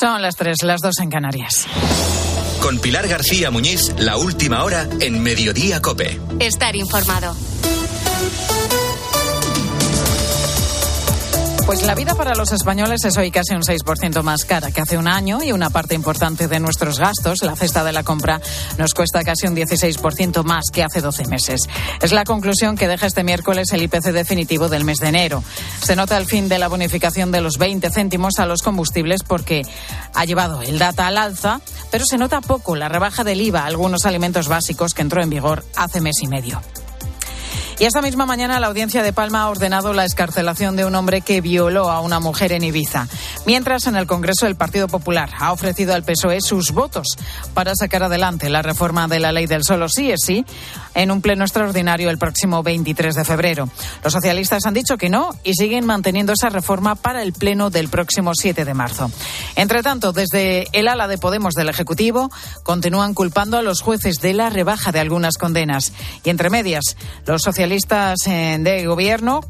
Son las tres, las dos en Canarias. Con Pilar García Muñiz, la última hora en Mediodía Cope. Estar informado. Pues la vida para los españoles es hoy casi un 6% más cara que hace un año y una parte importante de nuestros gastos, la cesta de la compra, nos cuesta casi un 16% más que hace 12 meses. Es la conclusión que deja este miércoles el IPC definitivo del mes de enero. Se nota el fin de la bonificación de los 20 céntimos a los combustibles porque ha llevado el data al alza, pero se nota poco la rebaja del IVA a algunos alimentos básicos que entró en vigor hace mes y medio. Y esta misma mañana la audiencia de Palma ha ordenado la escarcelación de un hombre que violó a una mujer en Ibiza. Mientras en el Congreso el Partido Popular ha ofrecido al PSOE sus votos para sacar adelante la reforma de la ley del solo sí es sí en un pleno extraordinario el próximo 23 de febrero. Los socialistas han dicho que no y siguen manteniendo esa reforma para el pleno del próximo 7 de marzo. Entre tanto, desde el ala de Podemos del Ejecutivo continúan culpando a los jueces de la rebaja de algunas condenas. Y entre medias, los socialistas eh, de gobierno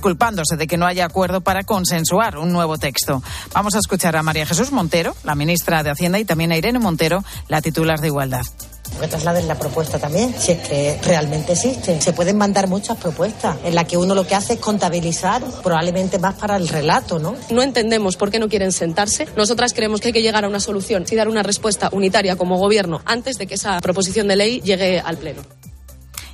culpándose de que no haya acuerdo para consensuar un nuevo texto. Vamos a escuchar a María Jesús Montero, la ministra de Hacienda, y también a Irene Montero, la titular de Igualdad que trasladen la propuesta también, si es que realmente existe. Se pueden mandar muchas propuestas en las que uno lo que hace es contabilizar, probablemente más para el relato, ¿no? No entendemos por qué no quieren sentarse. Nosotras creemos que hay que llegar a una solución y dar una respuesta unitaria como gobierno antes de que esa proposición de ley llegue al Pleno.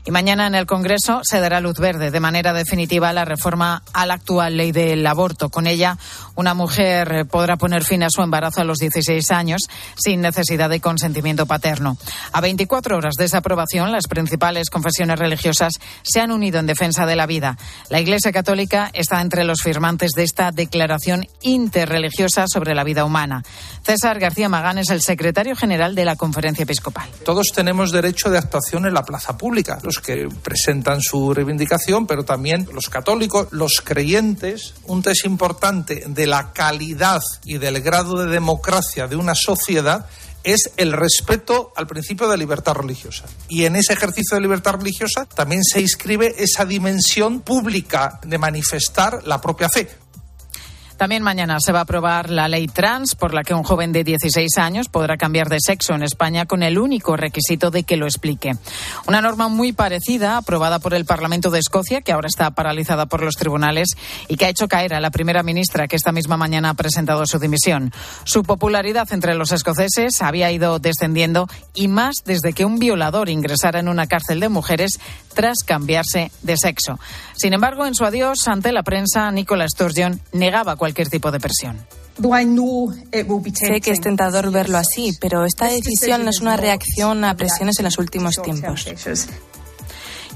Y mañana en el Congreso se dará luz verde de manera definitiva a la reforma a la actual ley del aborto. Con ella, una mujer podrá poner fin a su embarazo a los 16 años sin necesidad de consentimiento paterno. A 24 horas de esa aprobación, las principales confesiones religiosas se han unido en defensa de la vida. La Iglesia Católica está entre los firmantes de esta declaración interreligiosa sobre la vida humana. César García Magán es el secretario general de la Conferencia Episcopal. Todos tenemos derecho de actuación en la plaza pública que presentan su reivindicación, pero también los católicos, los creyentes. Un test importante de la calidad y del grado de democracia de una sociedad es el respeto al principio de libertad religiosa. Y en ese ejercicio de libertad religiosa también se inscribe esa dimensión pública de manifestar la propia fe. También mañana se va a aprobar la ley trans, por la que un joven de 16 años podrá cambiar de sexo en España con el único requisito de que lo explique. Una norma muy parecida, aprobada por el Parlamento de Escocia, que ahora está paralizada por los tribunales y que ha hecho caer a la primera ministra, que esta misma mañana ha presentado su dimisión. Su popularidad entre los escoceses había ido descendiendo y más desde que un violador ingresara en una cárcel de mujeres tras cambiarse de sexo. Sin embargo, en su adiós ante la prensa, Nicola Sturgeon negaba cualquier tipo de presión. Sé que es tentador verlo así, pero esta decisión no es una reacción a presiones en los últimos tiempos.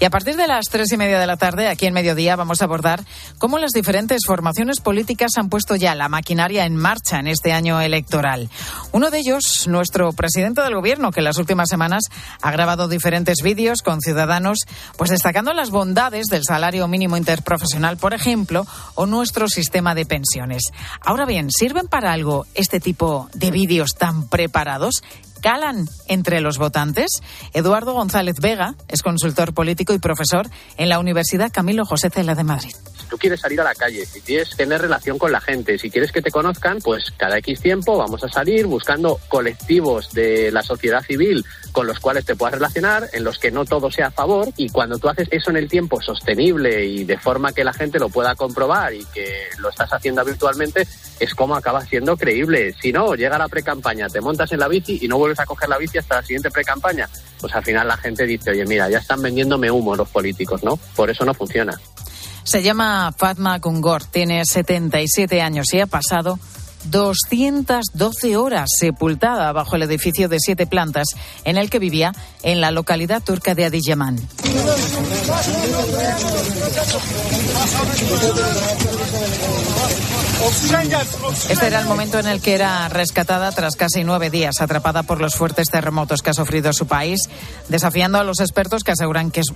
Y a partir de las tres y media de la tarde, aquí en Mediodía, vamos a abordar cómo las diferentes formaciones políticas han puesto ya la maquinaria en marcha en este año electoral. Uno de ellos, nuestro presidente del Gobierno, que en las últimas semanas ha grabado diferentes vídeos con ciudadanos, pues destacando las bondades del salario mínimo interprofesional, por ejemplo, o nuestro sistema de pensiones. Ahora bien, ¿sirven para algo este tipo de vídeos tan preparados? Calan entre los votantes? Eduardo González Vega es consultor político y profesor en la Universidad Camilo José Cela de Madrid tú quieres salir a la calle, si quieres tener relación con la gente, si quieres que te conozcan, pues cada X tiempo vamos a salir buscando colectivos de la sociedad civil con los cuales te puedas relacionar, en los que no todo sea a favor, y cuando tú haces eso en el tiempo sostenible y de forma que la gente lo pueda comprobar y que lo estás haciendo habitualmente, es como acaba siendo creíble. Si no, llega la pre-campaña, te montas en la bici y no vuelves a coger la bici hasta la siguiente pre-campaña, pues al final la gente dice, oye, mira, ya están vendiéndome humo los políticos, ¿no? Por eso no funciona. Se llama Fatma Kungor, tiene 77 años y ha pasado 212 horas sepultada bajo el edificio de siete plantas en el que vivía en la localidad turca de Adiyaman. Este era el momento en el que era rescatada tras casi nueve días, atrapada por los fuertes terremotos que ha sufrido su país, desafiando a los expertos que aseguran que es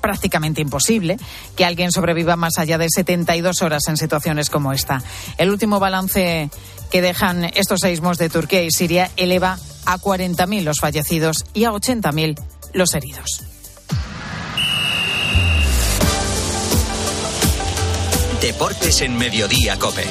prácticamente imposible que alguien sobreviva más allá de 72 horas en situaciones como esta. El último balance que dejan estos seismos de Turquía y Siria eleva a 40.000 los fallecidos y a 80.000 los heridos. Deportes en Mediodía, Cope.